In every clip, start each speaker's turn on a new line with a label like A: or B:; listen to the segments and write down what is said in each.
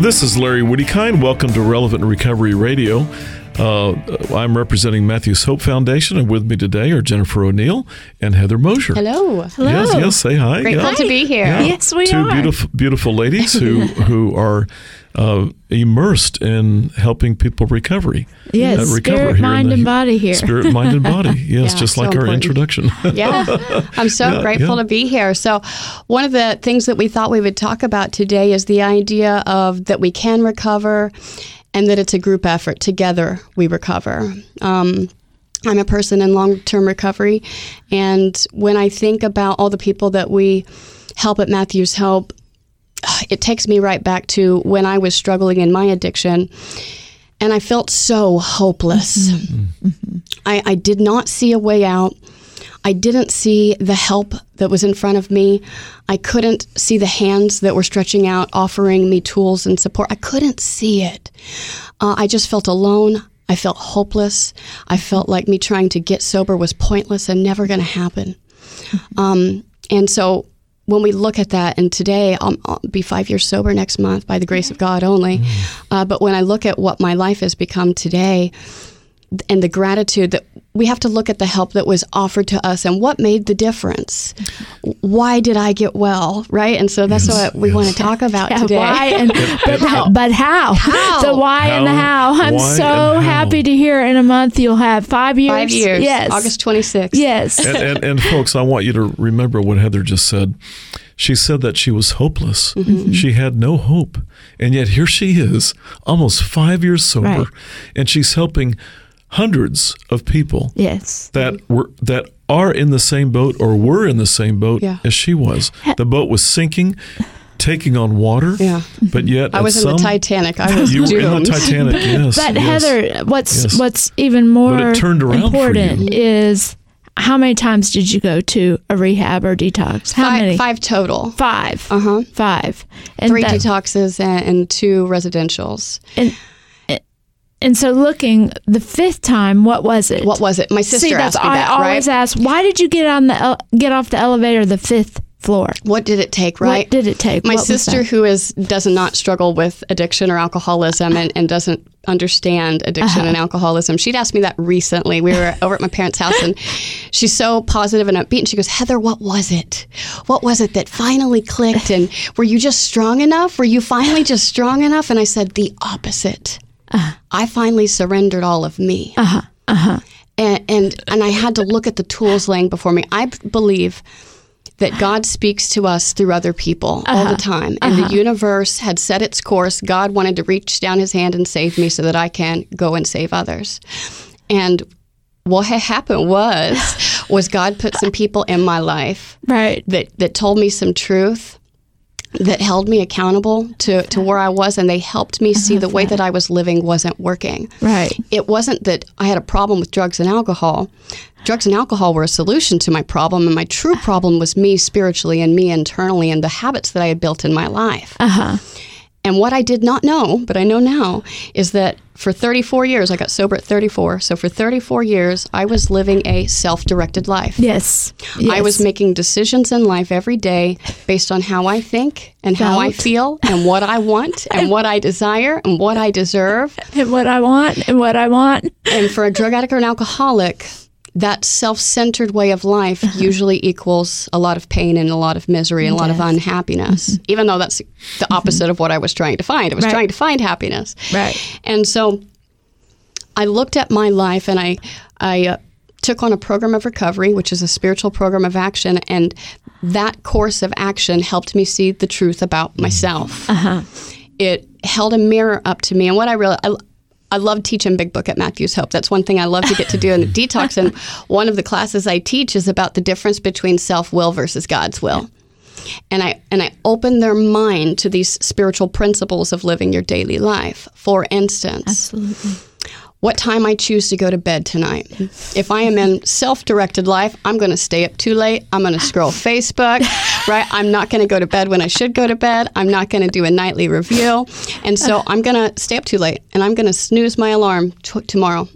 A: This is Larry Wedekind. Welcome to Relevant Recovery Radio. Uh, I'm representing Matthews Hope Foundation, and with me today are Jennifer O'Neill and Heather Mosher.
B: Hello.
C: Hello.
A: Yes, yes, say hi.
B: Grateful
A: Yeah.
B: to be here.
A: Yeah.
C: Yes, we
A: Two
C: are.
A: beautiful, beautiful ladies who who are uh, immersed in helping people recovery.
C: Yes,
A: uh,
C: spirit, mind, and body here.
A: Spirit, mind, and body. Yes,
B: Yeah,
A: just
B: so
A: like our introduction.
B: Yeah, I'm so
A: Yeah,
B: grateful
A: yeah.
B: to be here. So, one of the things that we thought we would talk about today is the idea of that we can recover and that it's a group effort. Together, we recover. Um, I'm a person in long term recovery, and when I think about all the people that we help at Matthews Hope, it takes me right back to when I was struggling in my addiction. And I felt so hopeless. I, I did not see a way out. I didn't see the help that was in front of me. I couldn't see the hands that were stretching out, offering me tools and support. I couldn't see it. Uh, I just felt alone. I felt hopeless. I felt like me trying to get sober was pointless and never going to happen. Um, and so when we look at that, and today I'll, I'll be five years sober next month by the grace of God only. Uh, but when I look at what my life has become today, and the gratitude that we have to look at the help that was offered to us and what made the difference. Why did I get well, right? And so that's
A: Yes,
B: what we
A: yes.
B: want to talk about
C: Yeah,
B: today.
C: why and but, but how?
B: How?
C: The why and the
A: How,
C: how. I'm
A: why,
C: so
A: how.
C: happy to hear in a month you'll have five years.
B: Five years,
C: Yes.
B: August 26th.
C: Yes.
A: and, and, and folks, I want you to remember what Heather just said. She said that she was hopeless.
C: Mm-hmm.
A: She had no hope. And yet here she is, almost five years sober,
C: Right.
A: and she's helping hundreds of people
C: yes.
A: that were that are in the same boat or were in the same boat
B: Yeah.
A: as she was. The boat was sinking, taking on water.
B: Yeah.
A: But yet
B: I
A: at
B: was in the Titanic. I was
A: You were in the Titanic, yes.
C: But
A: yes.
C: Heather, what's
A: Yes.
C: what's even more
A: turned around for
C: important
A: you.
C: is how many times did you go to a rehab or detox? How
B: five,
C: many?
B: five total.
C: Five.
B: Uh-huh.
C: Five. And
B: Three
C: that-
B: detoxes and, and two residentials.
C: And, and so looking the fifth time, what was it?
B: What was it? My sister
C: See,
B: asked me
C: I
B: that,
C: always
B: right?
C: ask. Why did you get on the el- get off the elevator the fifth floor?
B: What did it take, right?
C: What did it take?
B: My
C: What
B: sister, who is does not struggle with addiction or alcoholism and, and doesn't understand addiction
C: Uh-huh.
B: and alcoholism, she'd asked me that recently. We were over at my parents' house, and she's so positive and upbeat. And she goes, "Heather, what was it? What was it that finally clicked? And were you just strong enough? Were you finally just strong enough?" And I said, "The opposite.
C: Uh-huh.
B: I finally surrendered all of me." Uh huh. Uh huh. And, and and I had to look at the tools laying before me. I believe that God speaks to us through other people all
C: Uh-huh.
B: the time. And the universe had set its course. God wanted to reach down his hand and save me so that I can go and save others. And what had happened was was God put some people in my life
C: right.
B: that, that told me some truth that held me accountable to, to where I was and they helped me see the way that I was living wasn't working
C: Right.
B: it wasn't that I had a problem with drugs and alcohol. Drugs and alcohol were a solution to my problem, and my true problem was me spiritually and me internally and the habits that I had built in my life.
C: Uh huh.
B: And what I did not know, but I know now, is that for 34 years, I got sober at 34. So for 34 years, I was living a self directed life.
C: Yes.
B: I was making decisions in life every day based on how I think and how I feel and what I want and what I desire and what I deserve.
C: and what I want and what I want.
B: And for a drug addict or an alcoholic, that self-centered way of life usually equals a lot of pain and a lot of misery and a lot of unhappiness even though that's the opposite of what i was trying to find i was
C: Mm-hmm. Right.
B: trying to find happiness
C: Right.
B: and so i looked at my life and i i uh, took on a program of recovery which is a spiritual program of action and that course of action helped me see the truth about myself
C: Uh-huh.
B: it held a mirror up to me. And what I really, I, I love teaching Big Book at Matthews Hope. That's one thing I love to get to do in the detox. And one of the classes I teach is about the difference between self will versus God's will. and I and I open their mind to these spiritual principles of living your daily life. For instance,
C: Absolutely.
B: What time I choose to go to bed tonight. If I am in self-directed life, I'm going to stay up too late. I'm going to scroll Facebook, right? I'm not going to go to bed when I should go to bed. I'm not going to do a nightly review. And so uh. I'm going to stay up too late and I'm going to snooze my alarm t- tomorrow.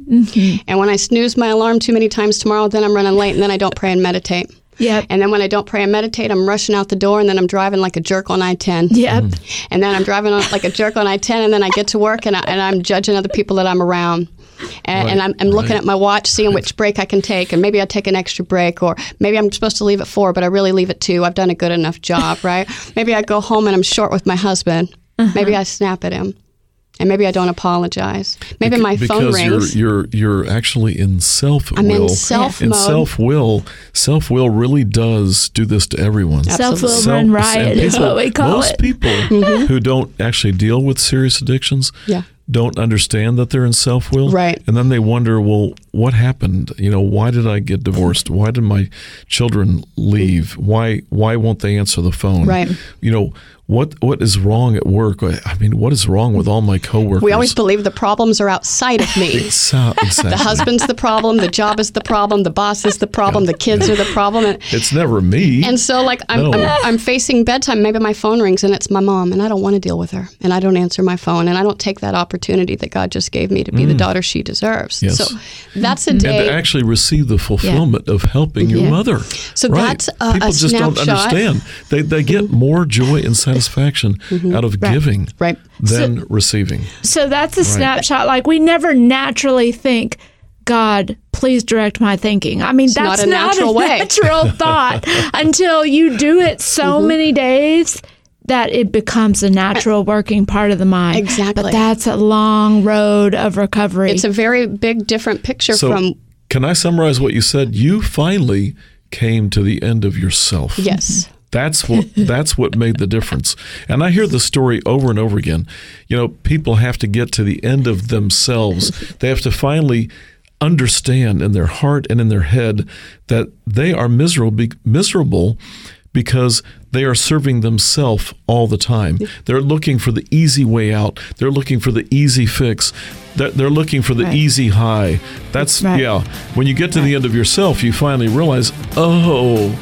B: And when I snooze my alarm too many times tomorrow, then I'm running late and then I don't pray and meditate.
C: Yep.
B: And then when I don't pray and meditate, I'm rushing out the door and then I'm driving like a jerk on I 10.
C: Yep. Mm-hmm.
B: And then I'm driving on, like a jerk on I 10, and then I get to work and, I, and I'm judging other people that I'm around. And, and I'm, I'm looking
A: right.
B: at my watch, seeing which break I can take, and maybe I take an extra break, or maybe I'm supposed to leave at four, but I really leave at two. I've done a good enough job, right? maybe I go home and I'm short with my husband. Uh-huh. Maybe I snap at him, and maybe I don't apologize. Maybe my phone
A: because
B: rings.
A: you're you're you're actually in self will.
B: I'm in self
A: And
B: mode.
A: self will, self will really does do this to everyone.
C: Self will
A: Self-
C: run riot
A: and
C: is what we call
A: most
C: it.
A: Most people mm-hmm. who don't actually deal with serious addictions
B: Yeah.
A: Don't understand that they're in self will.
B: Right.
A: And then they wonder, well, what happened? You know, why did I get divorced? Why did my children leave? Why why won't they answer the phone?
B: Right.
A: You know, what what is wrong at work? I mean, what is wrong with all my coworkers?
B: we always believe the problems are outside of me.
A: Exactly.
B: The husband's the problem, the job is the problem, the boss is the problem, the kids are the problem. And,
A: It's never me.
B: and so, like, I'm,
A: No.
B: I'm, I'm facing bedtime. Maybe my phone rings and it's my mom, and I don't want to deal with her. And I don't answer my phone, and I don't take that opportunity that God just gave me to be the daughter she deserves.
A: Mm. Yes.
B: So that's a
A: and
B: day.
A: to actually receive the fulfillment of helping your
B: Yeah.
A: mother.
B: So
A: right.
B: that's a-
A: people
B: a
A: just don't understand. They they get more joy and satisfaction out of giving
B: Mm-hmm. Right.
A: than receiving.
C: So that's a snapshot. Like we never naturally think, God, please direct my thinking. I mean,
B: not
C: that's
B: a natural way.
C: natural thought until you do it so
B: Mm-hmm.
C: many days that it becomes a natural working part of the mind.
B: Exactly.
C: But that's a long road of recovery.
B: it's a very big, different picture
A: So
B: from
A: can I summarize what you said? You finally came to the end of yourself.
B: yes.
A: That's what that's what made the difference. And I hear the story over and over again. You know, people have to get to the end of themselves. They have to finally understand in their heart and in their head that they are miserable miserable because they are serving themselves all the time. They're looking for the easy way out. They're looking for the easy fix. They're, they're looking for the
C: Right.
A: easy high. That's
C: Right.
A: yeah. When you get to the end of yourself, you finally realize, oh,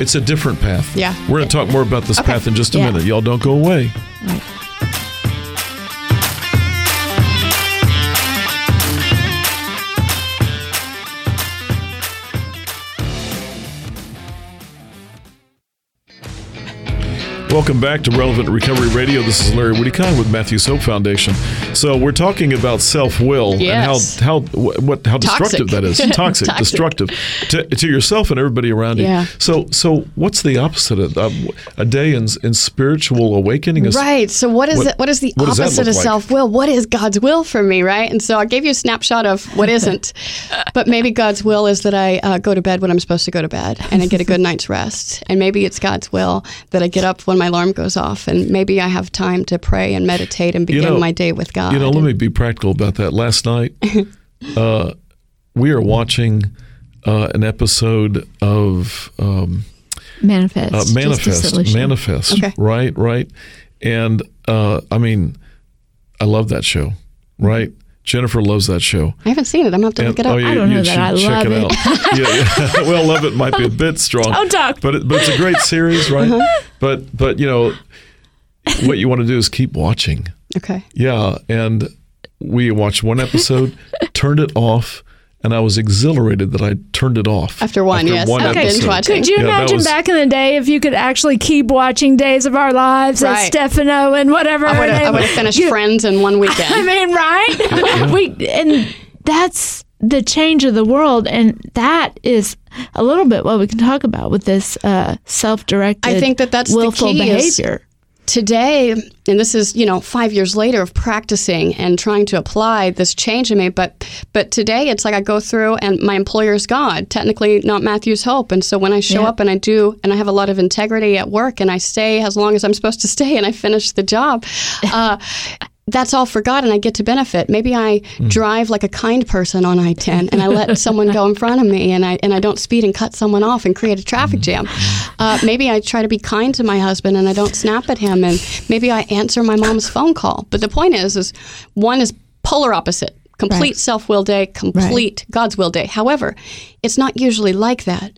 A: it's a different path.
B: Mm-hmm. Yeah.
A: We're going to talk more about this path in just a
C: Yeah.
A: minute. Y'all don't go away. Welcome back to Relevant Recovery Radio. This is Larry Wedekind with Matthews Hope Foundation. So we're talking about self-will
B: Yes.
A: and how how what how destructive
B: Toxic.
A: that is. Toxic,
B: Toxic.
A: destructive to, to yourself and everybody around you.
B: Yeah.
A: So so what's the opposite of uh, a day in, in spiritual awakening? Is,
B: Right. So what is
A: What-
B: it? What is the
A: what
B: opposite of
A: like?
B: self will? What is God's will for me? Right. And so I gave you a snapshot of what isn't, but maybe God's will is that I uh, go to bed when I'm supposed to go to bed and I get a good night's rest. And maybe it's God's will that I get up when my alarm goes off, and maybe I have time to pray and meditate and begin
A: know-
B: my day with God.
A: You know, let me be practical about that. Last night, uh, we are watching uh, an episode of um,
C: manifest.
A: uh, Manifest. Manifest.
B: Okay.
A: Right, right. And uh, I mean, I love that show. Right. Jennifer loves that show.
B: I haven't seen it. I'm gonna have to
A: And-
B: look it up.
A: oh, yeah,
C: I don't
A: you
C: know
A: should
C: that I
A: check
C: love
A: it out. yeah, yeah. well, love it might be a bit strong.
C: Don't talk.
A: But it, but it's a great series, right?
B: Uh-huh.
A: But but you know, what you want to do is keep watching.
B: Okay.
A: Yeah, and we watched one episode, turned it off, and I was exhilarated that I turned it off
B: After one, yes.
A: one
B: Okay,
A: episode.
B: binge watching.
C: Could you
A: Yeah,
C: imagine
A: was-
C: back in the day if you could actually keep watching Days of Our Lives and
B: Right.
C: Stefano and whatever?
B: I would have. I
C: name
B: would have
C: was?
B: finished
C: You-
B: Friends in one weekend.
C: I mean, right? we and that's the change of the world, and that is a little bit what we can talk about with this uh, self-directed.
B: I think that that's the
C: willful
B: key is-
C: behavior.
B: Today, and this is you know five years later of practicing and trying to apply this change in me, but but today it's like I go through and my employer is God, technically not Matthew's Hope, and so when I show
C: Yeah.
B: up and I do, and I have a lot of integrity at work, and I stay as long as I'm supposed to stay, and I finish the job. Uh, that's all for God and I get to benefit. Maybe I hmm. drive like a kind person on I 10 and I let someone go in front of me and I, and I don't speed and cut someone off and create a traffic hmm. jam. Hmm. Uh, maybe I try to be kind to my husband and I don't snap at him and maybe I answer my mom's phone call. But the point is, is one is polar opposite. Complete
C: Right.
B: self will day, complete God's will day. However, it's not usually like that.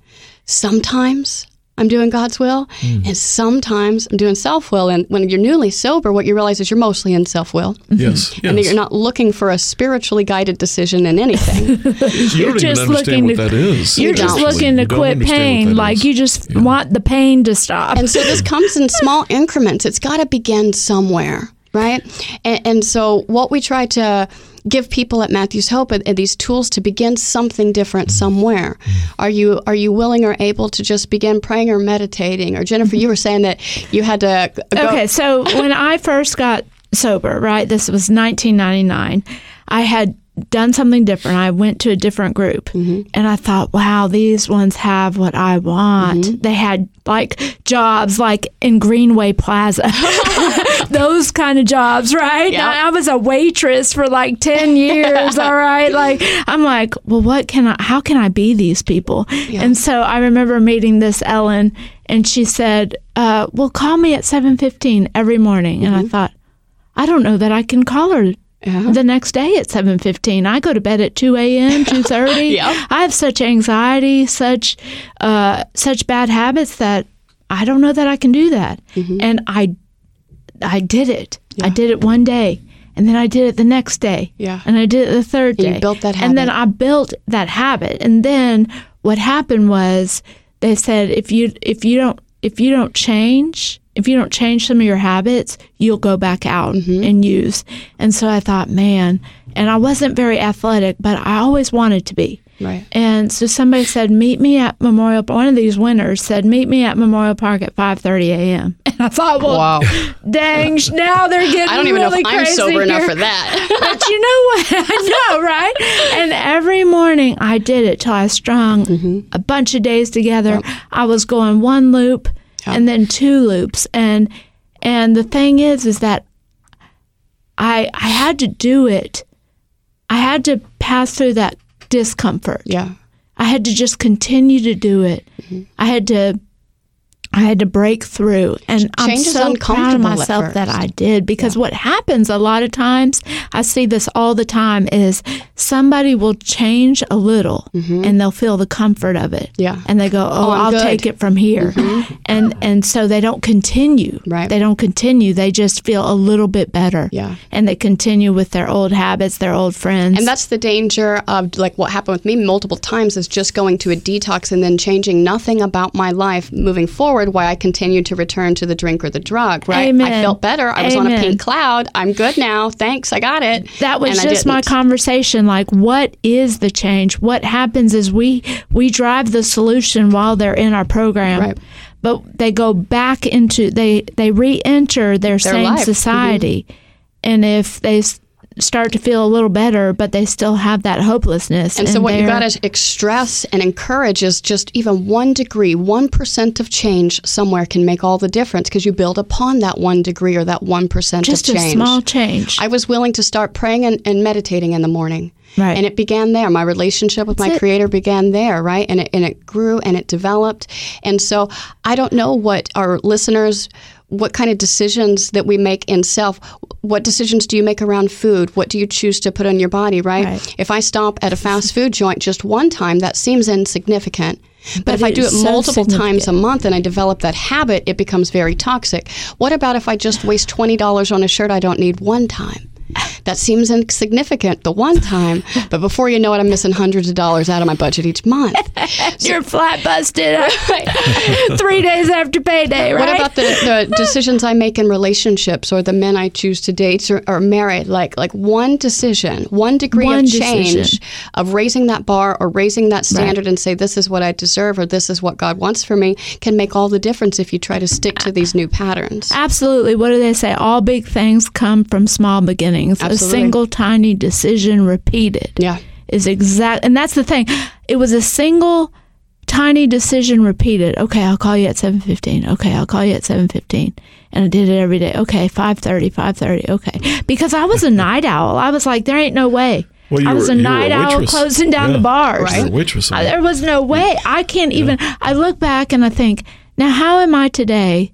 B: Sometimes I'm doing God's will, mm. and sometimes I'm doing self will. And when you're newly sober, what you realize is you're mostly in self will, mm-hmm.
A: Yes.
B: and that you're not looking for a spiritually guided decision in anything.
A: you don't even
C: just
A: understand
C: looking
A: what
C: to-
A: that is.
C: You're just looking to quit pain. Like
A: is.
C: you just want the pain to stop.
B: and so this comes in small increments. It's got to begin somewhere, right? And, and so what we try to give people at Matthew's Hope are, are these tools to begin something different mm-hmm. somewhere. Mm-hmm. Are you are you willing or able to just begin praying or meditating? Or Jennifer, you were saying that you had to go.
C: Okay, so when I first got sober, right, this was 1999, I had done something different. I went to a different group
B: Mm-hmm.
C: and I thought, wow, these ones have what I want. They had like jobs like in Greenway Plaza, those kind of jobs, right?
B: Yep.
C: I, was a waitress for like 10 years, all right? Like, I'm like, well, what can I, how can I be these people? And so I remember meeting this Ellen and she said, uh, well, call me at 7.15 every morning. And I thought, I don't know that I can call her the next day at 7.15 i go to bed at 2 a.m 2.30
B: Yep.
C: i have such anxiety such uh, such bad habits that i don't know that i can do that. And i i did it. I did it one day and then i did it the next day
B: Yeah.
C: and i did it the third
B: And you
C: day.
B: built that
C: and then i built that habit. And then what happened was they said if you if you don't if you don't change if you don't change some of your habits you'll go back out
B: Mm-hmm.
C: and use and so i thought man and i wasn't very athletic but i always wanted to be
B: Right.
C: and so somebody said meet me at memorial one of these winners said meet me at memorial park at 5.30 a.m and i thought well
B: Wow.
C: dang now they're getting
B: I don't even
C: really
B: know if I'm sober enough for that.
C: But you know what? I know, right? And every morning I did it till I strung
B: Mm-hmm.
C: a bunch of days together. I was going one loop and then two loops. And and the thing is is that I I had to do it. I had to pass through that discomfort.
B: yeah.
C: I had to just continue to do it.
B: Mm-hmm.
C: I had to I had to break through and I'm so proud of myself that. I did because what happens a lot of times I see this all the time is somebody will change a little and they'll feel the comfort of it.
B: Mm-hmm. Yeah.
C: And they go, "Oh,
B: I'm
C: I'll
B: good." Mm-hmm.
C: take it from here." And and so they don't continue.
B: Right.
C: They don't continue. They just feel a little bit better.
B: Yeah.
C: And they continue with their old habits, their old friends.
B: And that's the danger of like what happened with me multiple times is just going to a detox and then changing nothing about my life moving forward why I continued to return to the drink or the drug, right? I felt better. I was on a pink cloud. I'm good now. Thanks. I got it.
C: that was
B: And
C: just my conversation like what is the change what happens is we we drive the solution while they're in our program
B: Right.
C: but they go back into they they re-enter their, same
B: life. Mm-hmm.
C: society and if they start to feel a little better but they still have that hopelessness
B: And so, what you
C: they're-
B: got to stress and encourage is just even one degree, 1% of change somewhere can make all the difference because you build upon that one degree or that 1%
C: just
B: of
C: a
B: change.
C: small change
B: I was willing to start praying and, and meditating in the morning.
C: Right.
B: And it began there. My relationship with my
C: it.
B: creator began there, right? And it, and it grew and it developed. And so I don't know what our listeners, what kind of decisions that we make in self, what decisions do you make around food? What do you choose to put on your body, right?
C: Right.
B: If I stop at a fast food joint just one time, that seems insignificant. But,
C: But
B: if I do it
C: so
B: multiple times a month and I develop that habit, it becomes very toxic. What about if I just waste $20 on a shirt I don't need one time? That seems insignificant the one time, but before you know it, I'm missing hundreds of dollars out of my budget each month.
C: you're flat busted three days after payday right
B: What about the, the decisions I make in relationships or the men I choose to date or, or marry? Like like one decision, one degree
C: One
B: of change
C: decision.
B: of raising that bar or raising that standard and say this is what I deserve or this is what God wants for me can make all the difference if you try to stick to these new patterns.
C: Absolutely. What do they say? All big things come from small beginnings. A
B: Absolutely.
C: single tiny decision repeated
B: Yeah.
C: is exact. And that's the thing. It was a single tiny decision repeated. Okay, I'll call you at 7:15. Okay, I'll call you at 7:15. and I did it every day. Okay, 5:30, 5:30. Okay, because I was a night owl. I was like, there ain't no way.
A: Well,
C: I was
A: were-
C: a
A: you were a
C: night owl closing down
A: Yeah.
C: the bars.
A: You're a waitress.
C: I- there was no way. I can't even. I look back and I think, now how am I today?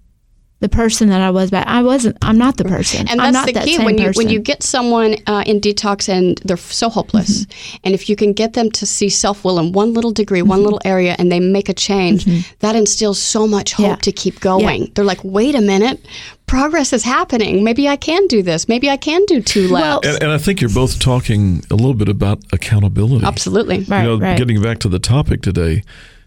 C: The person that I was back, I wasn't. I'm not the person.
B: And
C: I'm
B: that's
C: not
B: the
C: that
B: key
C: same
B: when you
C: person.
B: when you get someone uh, in detox and they're so hopeless,
C: Mm-hmm.
B: and if you can get them to see self will in one little degree, one little area, and they make a change, that instills so much hope
C: Mm-hmm. Yeah.
B: to keep going. They're like, wait a minute, progress is happening. Maybe I can do this. Maybe I can do two
C: Well-
B: laps.
A: And, and I think you're both talking a little bit about accountability.
B: Absolutely.
C: right,
A: you know,
C: right.
A: getting back to the topic today,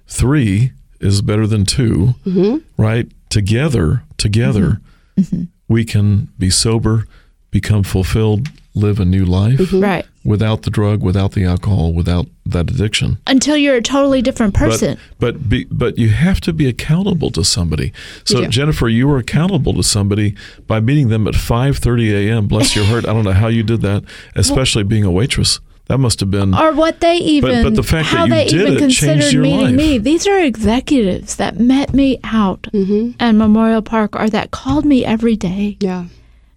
A: three is better than 2
B: Mm-hmm.
A: right? Together, together,
C: Mm-hmm.
A: we can be sober, become fulfilled, live a new life
B: Mm-hmm.
C: right
A: without the drug, without the alcohol, without that addiction.
C: until you're a totally different person.
A: But but be, but you have to be accountable to somebody. So
B: You.
A: Jennifer, you were accountable to somebody by meeting them at 5:30 a.m. Bless your heart. I don't know how you did that, especially being a waitress. That must have been
C: or what they even
A: but the fact that
C: how
A: you
C: they
A: did
C: even
A: it
C: considered meeting
A: life.
C: me. These are executives that met me out
B: Mm-hmm.
C: at Memorial Park or that called me every day.
B: Yeah.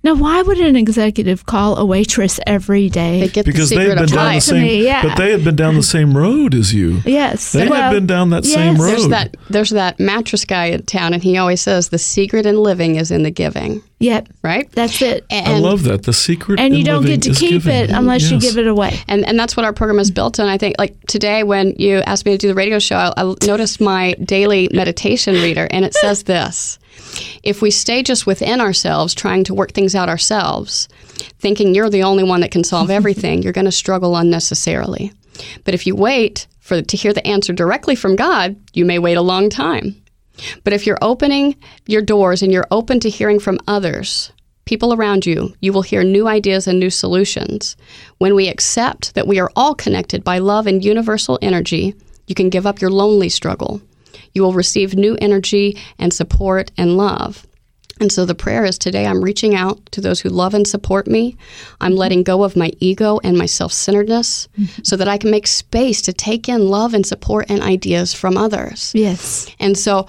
C: Now, why would an executive call a waitress every day?
B: They get
A: because
B: the
A: they
B: secret
A: had been down the same
C: me, yeah.
A: but they had been down the same road as you.
C: yes,
A: They
C: well,
A: had been down that same road.
B: There's that there's that mattress guy in town, and he always says the secret in living is in the giving.
C: Yep,
B: Right.
C: that's it.
B: And,
A: I love that. The secret
C: and you
A: in
C: don't
A: living
C: get to keep
A: giving.
C: it unless you give it away.
B: and and that's what our program is built on. I think like today when you asked me to do the radio show, I, I noticed my daily meditation reader, and it says this: If we stay just within ourselves, trying to work things out ourselves, thinking you're the only one that can solve everything, you're going to struggle unnecessarily. But if you wait for to hear the answer directly from God, you may wait a long time. But if you're opening your doors and you're open to hearing from others, people around you, you will hear new ideas and new solutions. When we accept that we are all connected by love and universal energy, you can give up your lonely struggle. You will receive new energy and support and love. And so the prayer is today I'm reaching out to those who love and support me. I'm letting go of my ego and my self centeredness mm-hmm. so that I can make space to take in love and support and ideas from others.
C: Yes,
B: And so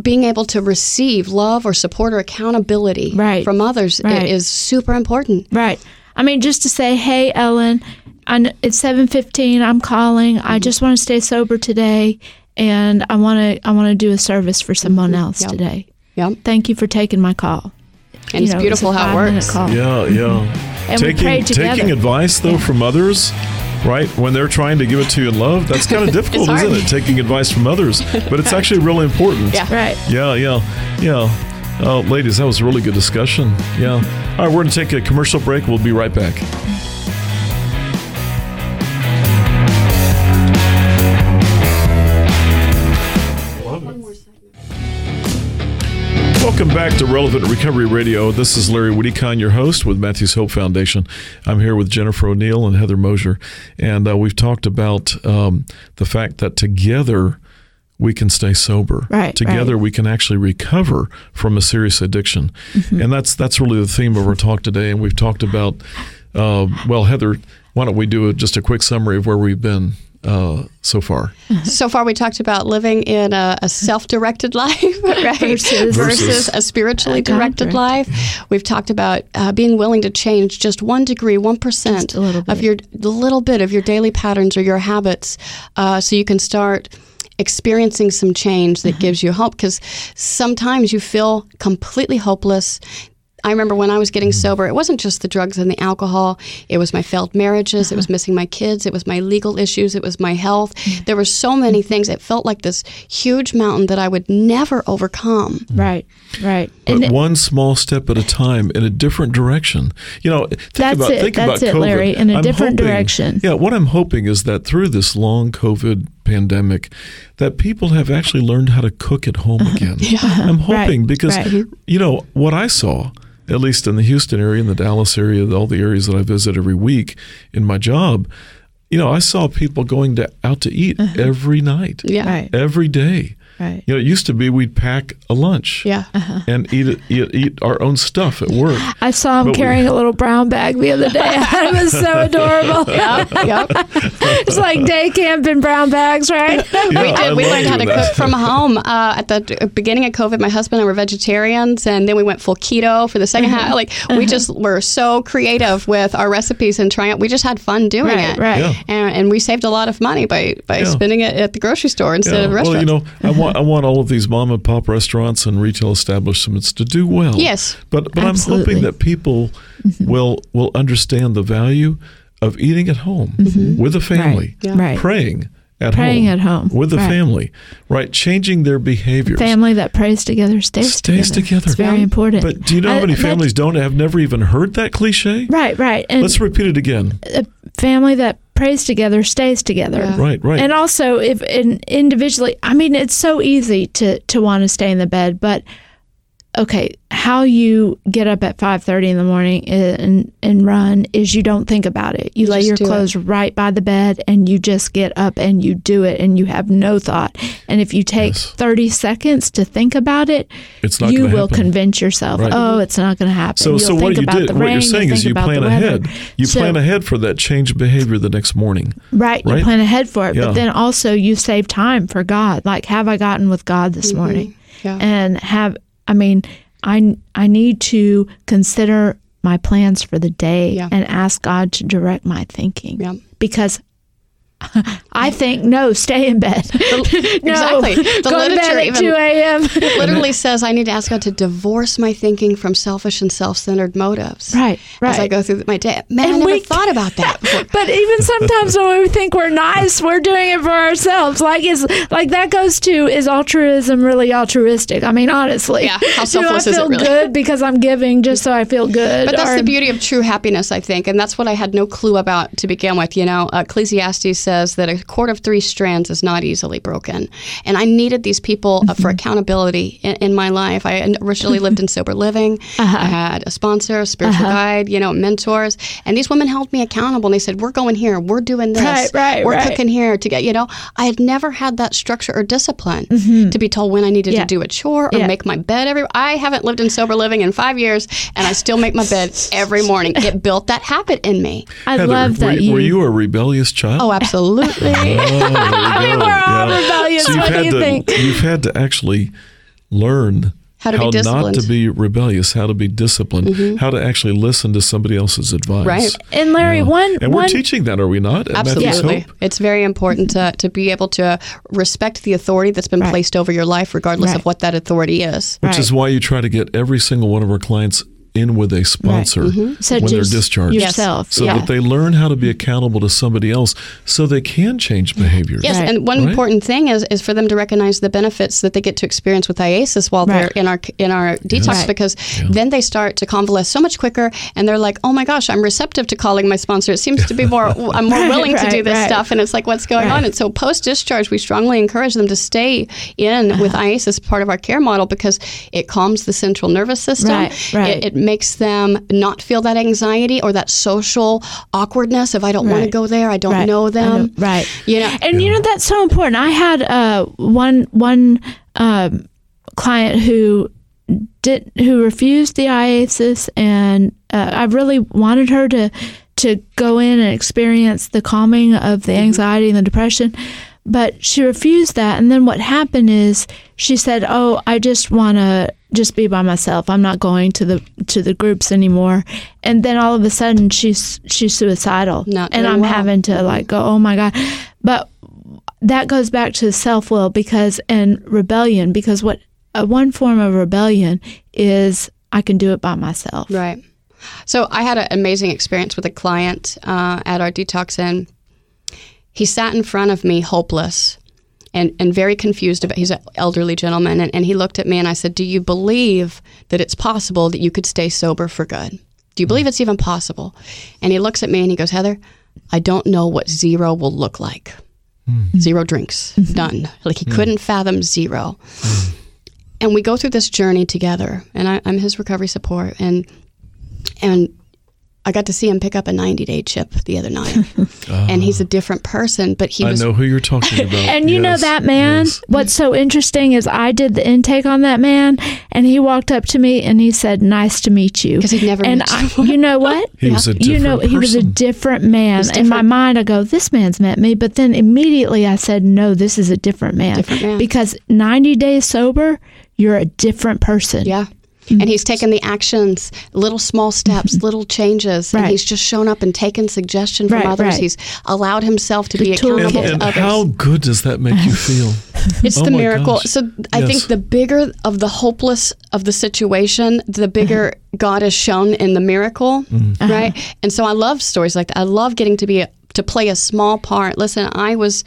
B: being able to receive love or support or accountability
C: Right.
B: from others
C: Right.
B: is super important.
C: right. I mean, just to say, hey, Ellen, I kn- it's seven fifteen. I'm calling. I mm-hmm. just want to stay sober today, and I want to I want to do a service for someone mm-hmm. else
B: Yep.
C: today.
B: Yep.
C: Thank you for taking my call.
B: And
C: You
B: it's
C: know,
B: beautiful
C: was
B: how it works.
C: Call.
A: Yeah, yeah.
C: And we
A: taking
C: together.
A: taking advice though from others, right? When they're trying to give it to you in love, that's kind of difficult, isn't it? Taking advice from others, but it's actually really important.
B: Yeah.
C: Right.
A: Yeah, yeah, yeah. Oh, ladies, that was a really good discussion. Yeah. All right, we're going to take a commercial break. We'll be right back. Welcome back to Relevant Recovery Radio. This is Larry Wedekind, your host with Matthews Hope Foundation. I'm here with Jennifer O'Neill and Heather Mosier, and uh, we've talked about um, the fact that together we can stay sober.
C: Right,
A: Together
C: right.
A: we can actually recover from a serious addiction,
C: Mm-hmm.
A: and that's that's really the theme of our talk today. And we've talked about, uh, well, Heather, why don't we do a, just a quick summary of where we've been uh, so far?
B: So far, we talked about living in a, a self-directed life, right?
C: Versus-
A: Versus-
B: a spiritually
C: a
B: directed
C: God-directed.
B: life. We've talked about uh, being willing to change just one degree, one percent
C: Just a little
B: of your little bit of your daily patterns or your habits, uh, so you can start experiencing some change that gives you hope. Because sometimes you feel completely hopeless. I remember when I was getting mm-hmm. sober, it wasn't just the drugs and the alcohol. It was my failed marriages. It was uh-huh. missing my kids. It was my legal issues. It was my health. There were so many mm-hmm. things. It felt like this huge mountain that I would never overcome. Mm-hmm.
C: Right. Right.
A: But
C: And it-
A: one small step at a time in a different direction. You know, think
C: That's
A: about
C: it.
A: think
C: That's
A: about
C: it,
A: COVID.
C: Larry, in a
A: I'm
C: different
A: hoping-
C: direction.
A: Yeah, what I'm hoping is that through this long COVID pandemic, that people have actually learned how to cook at home again. yeah. I'm hoping
C: Right,
A: because
C: right.
A: you know what I saw, at least in the Houston area, in the Dallas area, all the areas that I visit every week in my job. You know, I saw people going to out to eat uh-huh. every night,
B: Yeah.
C: Right.
A: every day.
C: Right.
A: You know, it used to be we'd pack a lunch.
B: Yeah.
A: And eat, eat eat our own stuff at work.
C: I saw him
A: But we-
C: carrying a little brown bag the other day. it was so adorable.
B: Yep. yep.
C: it's like day camp in brown bags, right?
A: Yeah,
B: we did. We learned how to
A: that.
B: cook from home. Uh, at the beginning of COVID, my husband and I were vegetarians, and then we went full keto for the 2nd
C: Uh-huh.
B: half. Like we just were so creative with our recipes and trying it. We just had fun doing
C: Right,
B: it,
C: right.
A: Yeah.
B: And, and we saved a lot of money by by
A: Yeah.
B: spending it at the grocery store instead
A: Yeah.
B: of
A: Well,
B: restaurants.
A: you know, I want I want all of these mom and pop restaurants and retail establishments to do well.
B: Yes.
A: But but
C: Absolutely.
A: I'm hoping that people mm-hmm. will will understand the value of eating at home mm-hmm. with a family,
C: Right. Right.
A: praying at
C: Praying
A: home,
C: at home.
A: with the
C: Right.
A: family, right? Changing their behaviors.
C: Family that prays together stays,
A: Stays together.
C: It's very
A: Yeah.
C: important.
A: But do you know how many
C: that-
A: families don't have never even heard that cliche?
C: Right, right. And
A: Let's repeat it again.
C: a family that prays together stays together.
B: Yeah.
A: Right, right.
C: And also, if in, individually, I mean, it's so easy to to want to stay in the bed, but okay, how you get up at five thirty in the morning and and run is you don't think about it. You, lay your
B: do it.
C: clothes right by the bed, and you just get up and you do it, and you have no thought. And if you take
A: Yes.
C: thirty seconds to think about it,
A: It's not
C: you
A: gonna
C: will
A: happen.
C: convince yourself,
A: Right.
C: oh, it's not going to happen.
A: So,
C: You'll
A: so what
C: think
A: you
C: about
A: did,
C: the
A: what you're saying
C: you'll
A: is you plan ahead. You
C: So-
A: plan ahead for that change of behavior the next morning.
C: Right, you
A: Right?
C: plan ahead for it,
A: Yeah.
C: but then also you save time for God. Like, have I gotten with God this mm-hmm. morning?
B: Yeah.
C: And have I mean, I I need to consider my plans for the day
B: Yeah.
C: and ask God to direct my thinking.
B: Yeah.
C: Because I think no, stay in bed. no,
B: exactly. The
C: go to bed at two a.m.
B: It literally says I need to ask God to divorce my thinking from selfish and self-centered motives.
C: Right, right.
B: As I go through my day. Man, I never
C: we-
B: thought about that before.
C: But even sometimes when we think we're nice, we're doing it for ourselves. Like is like that goes to is altruism really altruistic? I mean, honestly,
B: Yeah, how selfless is it
C: feel
B: really?
C: good because I'm giving just so I feel good?
B: But that's
C: Or-
B: the beauty of true happiness, I think, and that's what I had no clue about to begin with. You know, Ecclesiastes says that a cord of three strands is not easily broken, and I needed these people uh, for mm-hmm. accountability in, in my life. I originally lived in sober living. Uh-huh. I had a sponsor, a spiritual uh-huh. guide, you know, mentors, and these women held me accountable. And they said, "We're going here. We're doing this.
C: Right, right,
B: we're
C: right.
B: cooking here to get." You know, I had never had that structure or discipline mm-hmm. to be told when I needed
C: Yeah.
B: to do a chore or
C: Yeah.
B: make my bed every. I haven't lived in sober living in five years, and I still make my bed every morning. It built that habit in me.
C: I
A: Heather,
C: love that
A: were
C: you.
A: you a rebellious child?
B: Oh, absolutely.
A: Oh, you
C: I mean,
A: go.
C: we're all rebellious.
A: So you've
C: What do
A: had
C: you
A: to,
C: think?
A: You've had to actually learn
B: How to be
A: not to.
B: Mm-hmm.
A: be rebellious, how to be disciplined, how to actually listen to somebody else's advice.
B: Right.
C: and Larry,
A: Yeah.
C: one
A: And we're
C: one
A: teaching that, are we not?
B: Absolutely. It's very important to, to be able to respect the authority that's been
C: Right.
B: placed over your life, regardless
C: Right.
B: of what that authority is.
A: Which
C: Right.
A: is why you try to get every single one of our clients in with a sponsor mm-hmm.
C: Such
A: when they're discharged.
C: yourself.
A: So
C: yeah.
A: that they learn how to be accountable to somebody else so they can change behaviors.
B: Yes,
C: Right.
B: and one
A: Right.
B: important thing is, is for them to recognize the benefits that they get to experience with IASIS while they're in our in our detox,
C: Right.
B: because then they start to convalesce so much quicker, and they're like, "Oh my gosh, I'm receptive to calling my sponsor. It seems to be more. I'm more
C: Right,
B: willing to do this
C: right.
B: stuff." And it's like, "What's going
C: Right.
B: on?" And so post discharge, we strongly encourage them to stay in with uh-huh. IASIS, part of our care model, because it calms the central nervous system.
C: Right, right.
B: It, it makes them not feel that anxiety or that social awkwardness. If I don't want to go there, I don't
C: Right.
B: know
C: I
B: them.
C: right.
B: You know.
C: And you know that's so important. I had uh, one one um, client who did who refused the IASIS, and uh, I really wanted her to to go in and experience the calming of the anxiety and the depression. But she refused that, and then what happened is she said, "Oh, I just want to just be by myself. I'm not going to the to the groups anymore." And then all of a sudden, she's she's suicidal,
B: Not
C: and I'm
B: well.
C: having to like go, "Oh my god!" But that goes back to self will because and rebellion because what uh, one form of rebellion is I can do it by myself.
B: Right. So I had an amazing experience with a client uh, at our detox inn. He sat in front of me, hopeless and, and very confused about. He's an elderly gentleman, and, and he looked at me and I said, "Do you believe that it's possible that you could stay sober for good? Do you believe it's even possible?" And he looks at me and he goes, "Heather, I don't know what zero will look like. Hmm. Zero drinks, mm-hmm. done. Like he hmm. couldn't fathom zero." Hmm. and we go through this journey together and I, i'm his recovery support and and I got to see him pick up a 90 day chip the other night. Ah. and he's a different person, but he
A: I
B: was
A: know who you're talking about.
C: And you know that man,
A: yes.
C: what's so interesting is I did the intake on that man and he walked up to me and he said, Nice to meet you.
B: 'Cause he'd never
C: And
B: met
C: I,
B: you.
C: you know what?
A: He was a
C: you know,
A: different
C: he was a different man.
B: was
C: In my mind, I go, This man's met me. But then immediately I said, No, this is a different man.
B: Different man.
C: Because 90 days sober, you're a different person.
B: Yeah. And he's taken the actions, little small steps, little changes, and
C: Mm-hmm.
B: He's just shown up and taken suggestion from
C: Right,
B: others.
C: right.
B: He's allowed himself to
C: The
B: be accountable
A: and,
B: to
A: and
B: others.
A: how good does that make you feel?
B: It's
A: Oh
B: the miracle.
A: gosh.
B: So I
A: Yes.
B: think the bigger of the hopeless of the situation, the bigger
A: Uh-huh.
B: God is shown in the miracle,
A: Mm-hmm.
B: right? And so I love stories like that. I love getting to be a, to play a small part. Listen, I was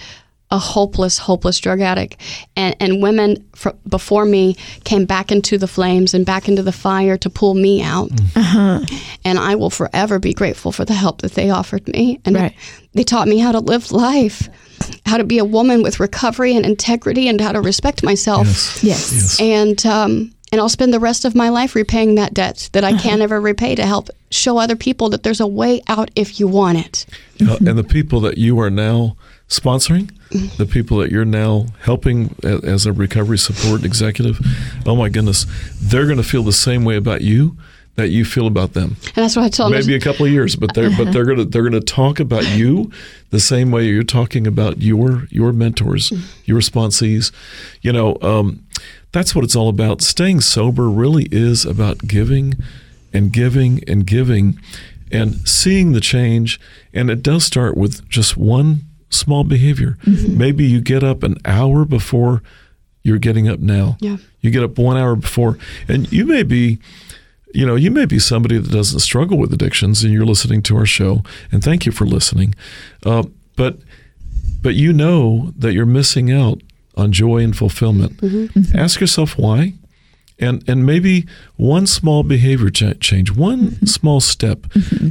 B: a hopeless, hopeless drug addict, and and women fr- before me came back into the flames and back into the fire to pull me out.
A: Mm.
B: And I will forever be grateful for the help that they offered me, and
C: Right.
B: they taught me how to live life, how to be a woman with recovery and integrity, and how to respect myself.
A: Yes.
C: Yes.
A: Yes.
B: And um, and I'll spend the rest of my life repaying that debt that I
A: Uh-huh.
B: can't ever repay to help show other people that there's a way out if you want it.
A: Uh, and the people that you are now sponsoring, the people that you're now helping as a recovery support executive, oh my goodness, they're going to feel the same way about you that you feel about them.
B: And that's what I them.
A: Maybe a couple of years, but they're but they're gonna they're gonna talk about you the same way you're talking about your your mentors, your sponsees. You know, um, that's what it's all about. Staying sober really is about giving and giving and giving and seeing the change. And it does start with just one small behavior. Mm-hmm. Maybe you get up an hour before you're getting up now.
B: Yeah.
A: You get up one hour before, and you may be you know, you may be somebody that doesn't struggle with addictions, and you're listening to our show, and thank you for listening. Uh, but but you know that you're missing out on joy and fulfillment. Mm-hmm. Mm-hmm. Ask yourself why, and and maybe one small behavior change, one small step,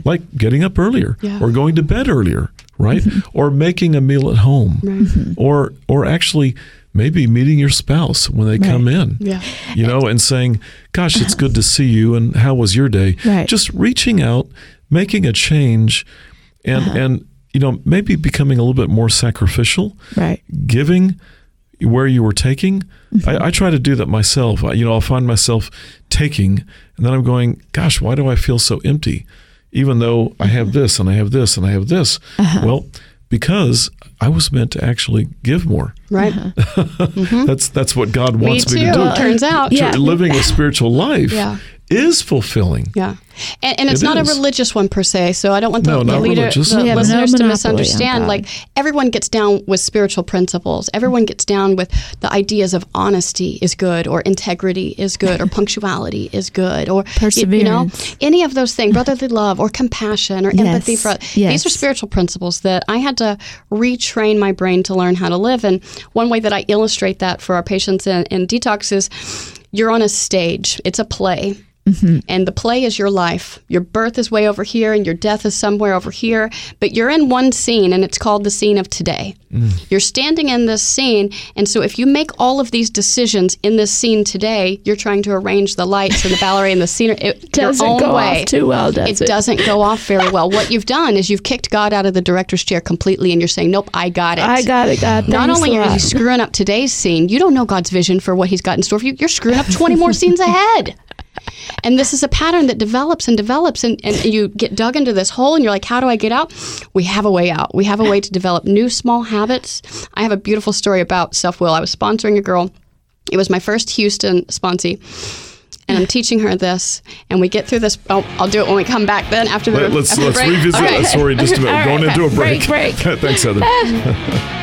A: like getting up earlier
B: Yeah.
A: or going to bed earlier, right? Mm-hmm. Or making a meal at home, mm-hmm. or or actually maybe meeting your spouse when they come in
B: Yeah.
A: you know, and saying, "Gosh, it's good to see you," and how was your day?
C: Right.
A: Just reaching out, making a change, and uh-huh. and you know maybe becoming a little bit more sacrificial,
C: Right.
A: giving where you were taking. I, mm-hmm. I try to do that myself. I, you know, I'll find myself taking, and then I'm going, "Gosh, why do I feel so empty?" Even though I have mm-hmm. this and I have this and I have this. Uh-huh. Well, because I was meant to actually give more.
B: Right. Mm-hmm.
A: That's that's what God wants
B: too.
A: me to do
B: It turns out.
C: Yeah.
A: living a spiritual life
B: Yeah.
A: Is fulfilling.
B: Yeah, and, and it's
A: It
B: not
A: is.
B: a religious one per se. So I don't want the,
A: No,
B: the leader,
A: religious.
B: the
A: We
C: have no
B: listeners to misunderstand. Like everyone gets down with spiritual principles. Everyone gets down with the ideas of honesty is good, or integrity is good, or punctuality is good, or y- You know,
C: Perseverance.
B: any of those things, brotherly love, or compassion, or empathy for.
C: Yes.
B: These are spiritual principles that I had to retrain my brain to learn how to live. And one way that I illustrate that for our patients in, in detox is you're on a stage, it's a play. Mm-hmm. And the play is your life. Your birth is way over here, and your death is somewhere over here. But you're in one scene, and it's called the scene of today. Mm. You're standing in this scene, and so if you make all of these decisions in this scene today, you're trying to arrange the lights and the ballet and the scenery it,
C: Doesn't
B: your own
C: go
B: way.
C: off too well, does
B: it?
C: it?
B: doesn't go off very well. What you've done is you've kicked God out of the director's chair completely, and you're saying, "Nope, I got it."
C: I got it, God.
B: Not only are you screwing up today's scene, you don't know God's vision for what He's got in store for you. You're screwing up 20 more scenes ahead. And this is a pattern that develops and develops, and, and you get dug into this hole, and you're like, how do I get out? We have a way out. We have a way to develop new small habits. I have a beautiful story about self will. I was sponsoring a girl, it was my first Houston sponsee. And I'm teaching her this, and we get through this. Oh, I'll do it when we come back. Then after the
A: Let, us
B: after the
A: let's revisit
B: right.
A: that story just a minute.
C: All
A: Going
C: right,
A: into a break.
C: break, break.
A: Thanks, Heather.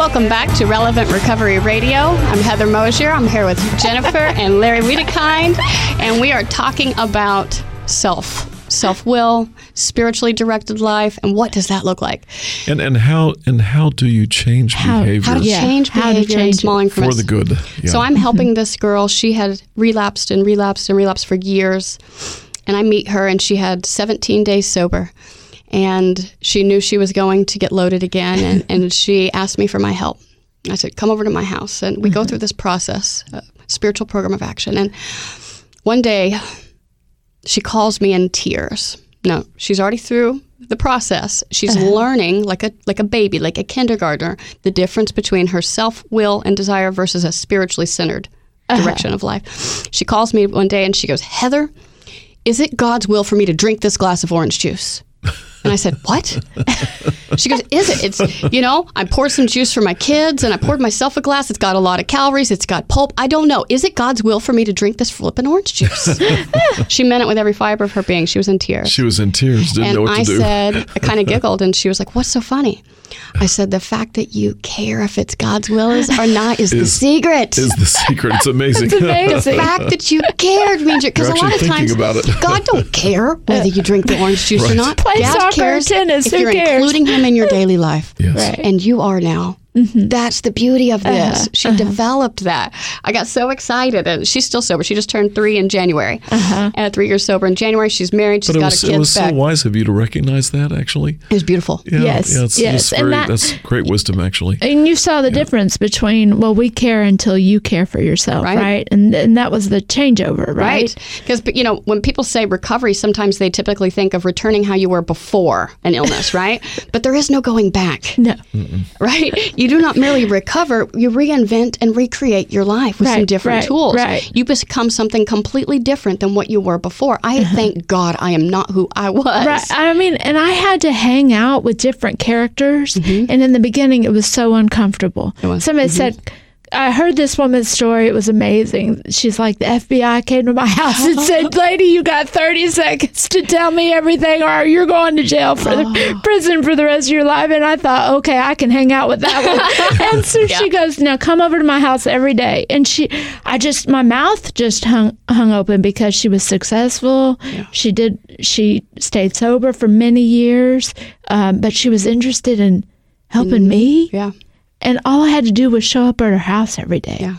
B: Welcome back to Relevant Recovery Radio. I'm Heather Mosier. I'm here with Jennifer and Larry Wedekind, and we are talking about self, self will, spiritually directed life, and what does that look like?
A: and and how and how do you change
C: How-
A: behavior
B: How to
C: Yeah,
B: change
C: how to
B: behavior in
C: change it
B: small
A: for the good? Yeah.
B: So I'm helping this girl. She had relapsed and relapsed and relapsed for years. And I meet her, and she had 17 days sober. And she knew she was going to get loaded again, and, and she asked me for my help. I said, "Come over to my house," and we go mm-hmm. through this process, a spiritual program of action. And one day, she calls me in tears. No, she's already through the process. She's uh-huh. learning like a like a baby, like a kindergartner, the difference between her self will and desire versus a spiritually centered uh-huh. direction of life. She calls me one day and she goes, "Heather, is it God's will for me to drink this glass of orange juice?" And I said, What? she goes, Is it? It's, you know, I poured some juice for my kids and I poured myself a glass. It's got a lot of calories. It's got pulp. I don't know. Is it God's will for me to drink this flippin' orange juice? she meant it with every fiber of her being. She was in tears.
A: She was in tears, didn't
B: and
A: know what
B: I
A: to do.
B: said, I kind of giggled and she was like, What's so funny? I said, The fact that you care if it's God's will is or not is, the secret.
A: is the secret. It's amazing.
B: the
C: amazing.
B: fact that you cared means because a lot of times. God don't care whether you drink the orange juice or not.
C: Play soccer,
B: cares
C: tennis,
B: if
C: who
B: you're
C: cares?
B: including Him in your daily life.
A: yes.
C: Right.
B: And you are now. Mm-hmm. That's the beauty of uh-huh. this. she uh-huh. developed that. I got so excited, and she's still sober. She just turned three in January, and three years sober in January. She's married. She's
A: But it
B: got
A: was,
B: her
A: it was
B: back.
A: so wise of you to recognize that, actually.
B: it was beautiful.
A: Yeah,
C: Yes,
A: yeah, it's,
C: yes,
A: it's
C: and that-
A: that's great wisdom, actually.
C: And you saw the difference between well, we care until you care for yourself,
B: Right.
C: right? And and that was the changeover, right?
B: Right. Because, you know, when people say recovery, sometimes they typically think of returning how you were before an illness, right? But there is no going back,
C: No,
B: right? You do not merely recover, you reinvent and recreate your life with some different
C: right,
B: tools.
C: right.
B: You become something completely different than what you were before. I thank God I am not who I was.
C: Right. I mean, and I had to hang out with different characters. And in the beginning, it was so uncomfortable.
B: Mm-hmm. was.
C: Somebody
B: Mm-hmm.
C: said, I heard this woman's story. It was amazing. She's like, the FBI came to my house and said, Lady, you got 30 seconds to tell me everything, or you're going to jail for the prison for the rest of your life. And I thought, okay, I can hang out with that one. and so she goes, Now come over to my house every day. And she, I just, my mouth just hung, hung open because she was successful. She did, she stayed sober for many years, um, but she was interested in helping me.
B: Yeah.
C: And all I had to do was show up at her house every day.
B: Yeah.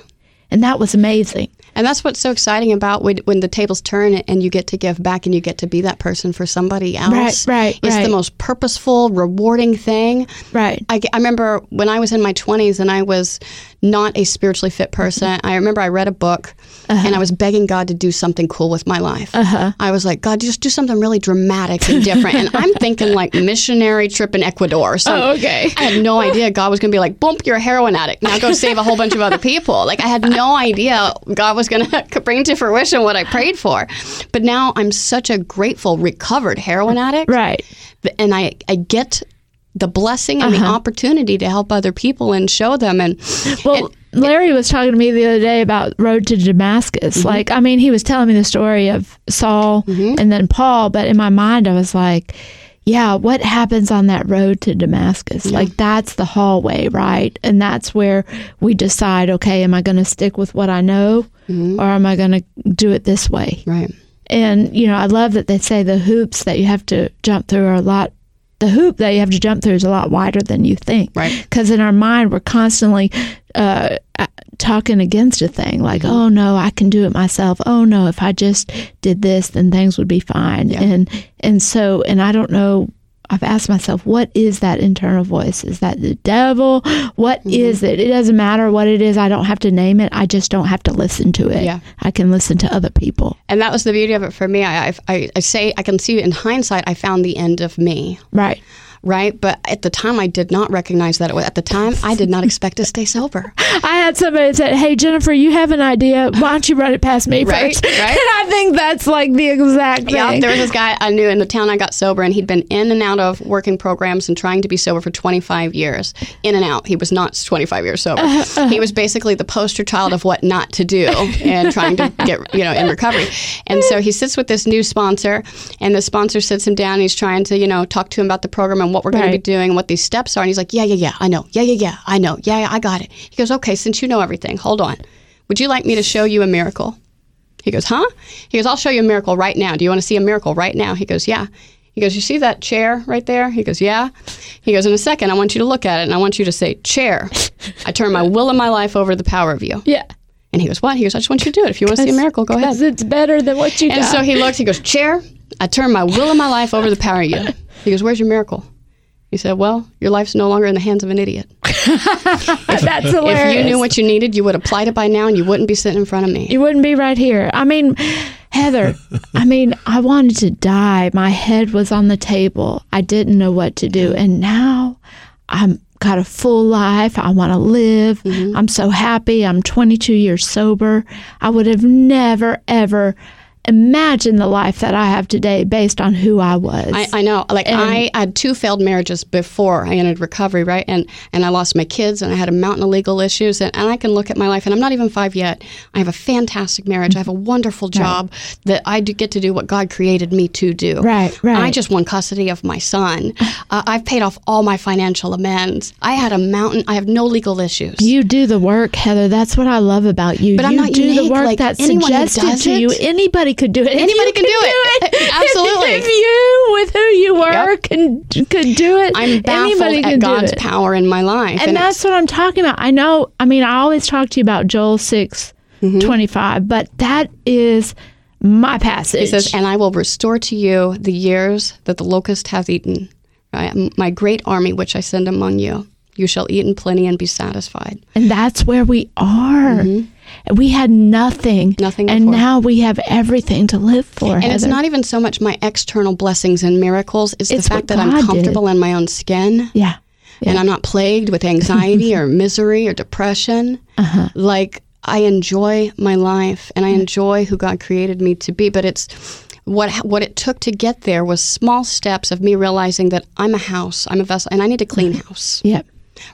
C: And that was amazing.
B: And that's what's so exciting about when, when the tables turn and you get to give back and you get to be that person for somebody else.
C: right, right.
B: It's
C: right.
B: the most purposeful, rewarding thing.
C: Right.
B: I, I remember when I was in my 20s and I was not a spiritually fit person. I remember I read a book and I was begging God to do something cool with my life. Uh-huh. I was like, God, just do something really dramatic and different. and I'm thinking like missionary trip in Ecuador or something.
C: Oh, okay.
B: I had no idea God was going to be like, bump, you're a heroin addict. Now go save a whole bunch of other people. Like, I had no idea God was going to bring to fruition what I prayed for. But now I'm such a grateful, recovered heroin addict.
C: Right.
B: And I, I get the blessing and the uh-huh. opportunity to help other people and show them. And
C: Well, Larry was talking to me the other day about Road to Damascus. Mm-hmm. Like, I mean, he was telling me the story of Saul mm-hmm. and then Paul, but in my mind, I was like, yeah, what happens on that road to Damascus? Like, that's the hallway, right? And that's where we decide, okay, am I going to stick with what I know or am I going to do it this way?
B: right.
C: And, you know, I love that they say the hoops that you have to jump through are a lot, the hoop that you have to jump through is a lot wider than you think.
B: Right.
C: Because in our mind, we're constantly uh, talking against a thing like,
B: Mm-hmm.
C: oh, no, I can do it myself. Oh, no, if I just did this, then things would be fine. And, and so, and I don't know. I've asked myself, what is that internal voice? Is that the devil? What
B: Mm-hmm.
C: is it? It doesn't matter what it is. I don't have to name it. I just don't have to listen to it.
B: Yeah.
C: I can listen to other people.
B: And that was the beauty of it for me. I, I, I, I say, I can see in hindsight, I found the end of me.
C: Right.
B: Right. But at the time, I did not recognize that. It was at the time, I did not expect to stay sober.
C: I had somebody say, "Hey Jennifer, you have an idea? Why don't you run it past me
B: Right,
C: first?
B: right.
C: And I think that's like the exact thing.
B: Yeah, there was this guy I knew in the town I got sober, and he'd been in and out of working programs and trying to be sober for 25 years. In and out. He was not 25 years sober. Uh-huh, uh-huh. He was basically the poster child of what not to do and trying to get, you know, in recovery. And so he sits with this new sponsor, and the sponsor sits him down. And he's trying to, you know, talk to him about the program and what we're going to be doing and what these steps are. And he's like, yeah, yeah, yeah, I know. Yeah, yeah, yeah, I know. Yeah, yeah, I got it. He goes, okay, since you know everything, hold on. Would you like me to show you a miracle? He goes, huh? He goes, I'll show you a miracle right now. Do you want to see a miracle right now? He goes, yeah. He goes, you see that chair right there? He goes, yeah. He goes, in a second, I want you to look at it and I want you to say, chair. I turn my will and my life over to the power of you.
C: yeah.
B: And he goes, what? He goes, I just want you to do it. If you want to see a miracle, go ahead.
C: it's better than what you
B: And
C: got.
B: so he looks, he goes, chair. I turn my will and my life over to the power of you. He goes, Where's your miracle? He said, Well, your life's no longer in the hands of an idiot.
C: That's hilarious.
B: If you knew what you needed, you would have applied it by now and you wouldn't be sitting in front of me.
C: you wouldn't be right here. I mean, Heather, I mean, I wanted to die. My head was on the table. I didn't know what to do. And now I'm got a full life. I want to live. Mm-hmm. I'm so happy. I'm 22 years sober. I would have never, ever imagined the life that I have today based on who I was.
B: I, I know. Like I had two failed marriages before I entered recovery, right? And and I lost my kids and I had a mountain of legal issues and, and I can look at my life and I'm not even five yet. I have a fantastic marriage. I have a wonderful job that I do get to do what God created me to do.
C: Right, right.
B: I just won custody of my son. Uh, I've paid off all my financial amends. I had a mountain. I have no legal issues.
C: You do the work, Heather. That's what I love about you.
B: But
C: you
B: I'm not
C: do the
B: unique.
C: work
B: Like,
C: that's
B: anyone
C: suggested
B: does
C: to you.
B: it-
C: Anybody could do it.
B: Anybody
C: you
B: can do it. Absolutely.
C: if you, with who you were,
B: Yep.
C: can could do it,
B: I'm baffled
C: anybody can
B: at God's power in my life.
C: And
B: it's-
C: that's what I'm talking about. I know. I mean, I always talk to you about Joel 6
B: Mm-hmm.
C: 25, but that is my passage.
B: He says, "And I will restore to you the years that the locust hath eaten, right? My great army which I send among you. You shall eat in plenty and be satisfied."
C: And that's where we are. We had nothing.
B: Mm-hmm. Nothing
C: And
B: before.
C: now we have everything to live for.
B: And it's not even so much my external blessings and miracles; it's,
C: It's
B: the fact that
C: God
B: I'm
C: did.
B: comfortable in my own skin.
C: Yeah.
B: and I'm not plagued with anxiety or misery or depression.
C: Uh-huh.
B: Like I enjoy my life and I enjoy who God created me to be. But it's what what it took to get there was small steps of me realizing that I'm a house, I'm a vessel, and I need a clean house.
C: Yep.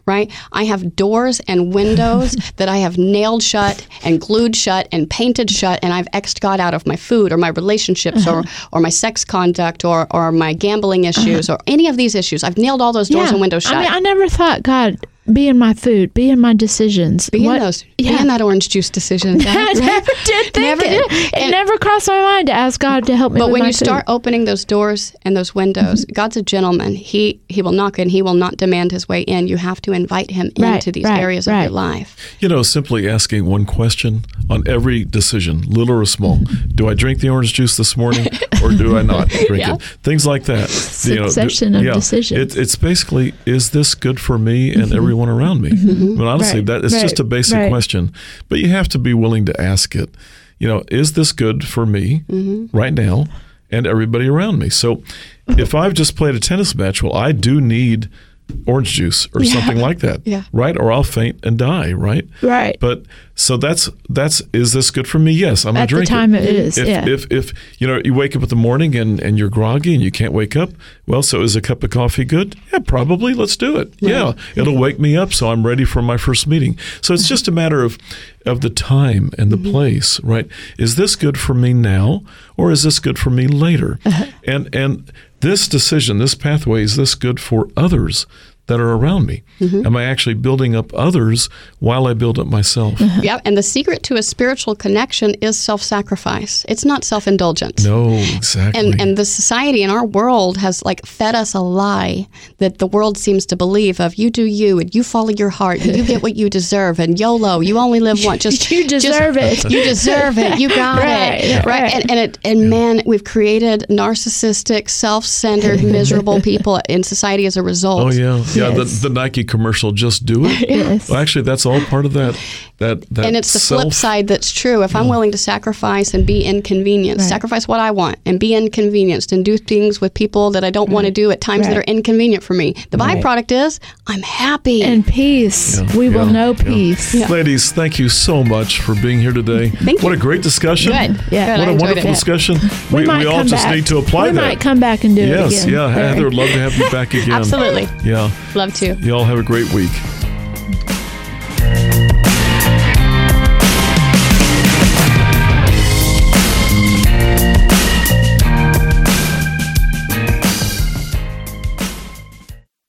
B: Right? I have doors and windows that I have nailed shut and glued shut and painted shut, and I've X'd God out of my food or my relationships or, or my sex conduct or, or my gambling issues or any of these issues. I've nailed all those doors and windows shut.
C: I mean, I never thought, God, be in my food, be in my decisions.
B: Be
C: What-
B: in those.
C: Yeah.
B: Be in that orange juice decision.
C: I never did think
B: Never
C: it.
B: did.
C: It
B: And-
C: never crossed my mind to ask God to help me.
B: But
C: with
B: when
C: my
B: you
C: food.
B: start opening those doors and those windows, mm-hmm. God's a gentleman. He he will knock and he will not demand his way in. You have to invite him
C: Right,
B: into these
C: right,
B: areas of your life.
A: You know, simply asking one question on every decision, little or small. Do I drink the orange juice this morning or do I not drink it? Things like that.
C: Succession of decisions.
A: It, it's basically, is this good for me and mm-hmm. everyone around me? Mm-hmm. I mean, honestly,
C: Right,
A: that it's just a basic
C: right.
A: question, but you have to be willing to ask it. You know, is this good for me mm-hmm. right now and everybody around me? So if I've just played a tennis match, well, I do need orange juice or something like that,
B: Yeah.
A: right? Or I'll faint and die, right?
C: Right.
A: But so that's that's is this good for me? Yes, I'm gonna
C: At the time
A: it.
C: it is,
A: If,
C: yeah.
A: if if you know you wake up in the morning and and you're groggy and you can't wake up, well, so is a cup of coffee good? Yeah, probably. Let's do it. Yeah, it'll wake me up so I'm ready for my first meeting. So it's just a matter of of the time and
C: Mm-hmm.
A: the place, right? Is this good for me now or is this good for me later?
C: Uh-huh.
A: And and this decision, this pathway, is this good for others? That are around me.
C: Mm-hmm.
A: Am I actually building up others while I build up myself?
B: Yep. And the secret to a spiritual connection is self-sacrifice. It's not self-indulgence.
A: No, exactly.
B: And and the society in our world has like fed us a lie that the world seems to believe of you do you and you follow your heart and you get what you deserve and YOLO you only live once just
C: You deserve
B: just-
C: it.
B: you deserve it you got
C: Right,
B: it right,
C: right.
B: and and it and man we've created narcissistic self-centered miserable people in society as a result
A: oh yeah, yeah.
C: Yes.
A: The, the Nike commercial, just do it.
C: Yes.
A: Well, actually, that's all part of that. That that.
B: and it's the
A: self,
B: flip side that's true. If I'm willing to sacrifice and be inconvenienced,
C: Right.
B: sacrifice what I want and be inconvenienced and do things with people that I don't want to do at times that are inconvenient for me, the
C: Right.
B: byproduct is I'm happy.
C: and peace.
A: Yeah,
C: we will know
A: yeah.
C: peace.
A: Ladies, thank you so much for being here today.
B: Thank
A: what
B: you.
A: a great discussion.
B: Good.
C: Yeah.
B: Good.
A: What
B: I
A: a wonderful
B: it.
A: discussion.
C: We,
A: We,
C: might
A: we all just
C: back.
A: need to apply
C: we
A: that.
C: We might come back and do
A: yes,
C: it again.
A: yeah.
C: All right?
A: Heather, would love to have you back again.
B: Absolutely.
A: Yeah.
B: Love to.
A: Y'all have a great week.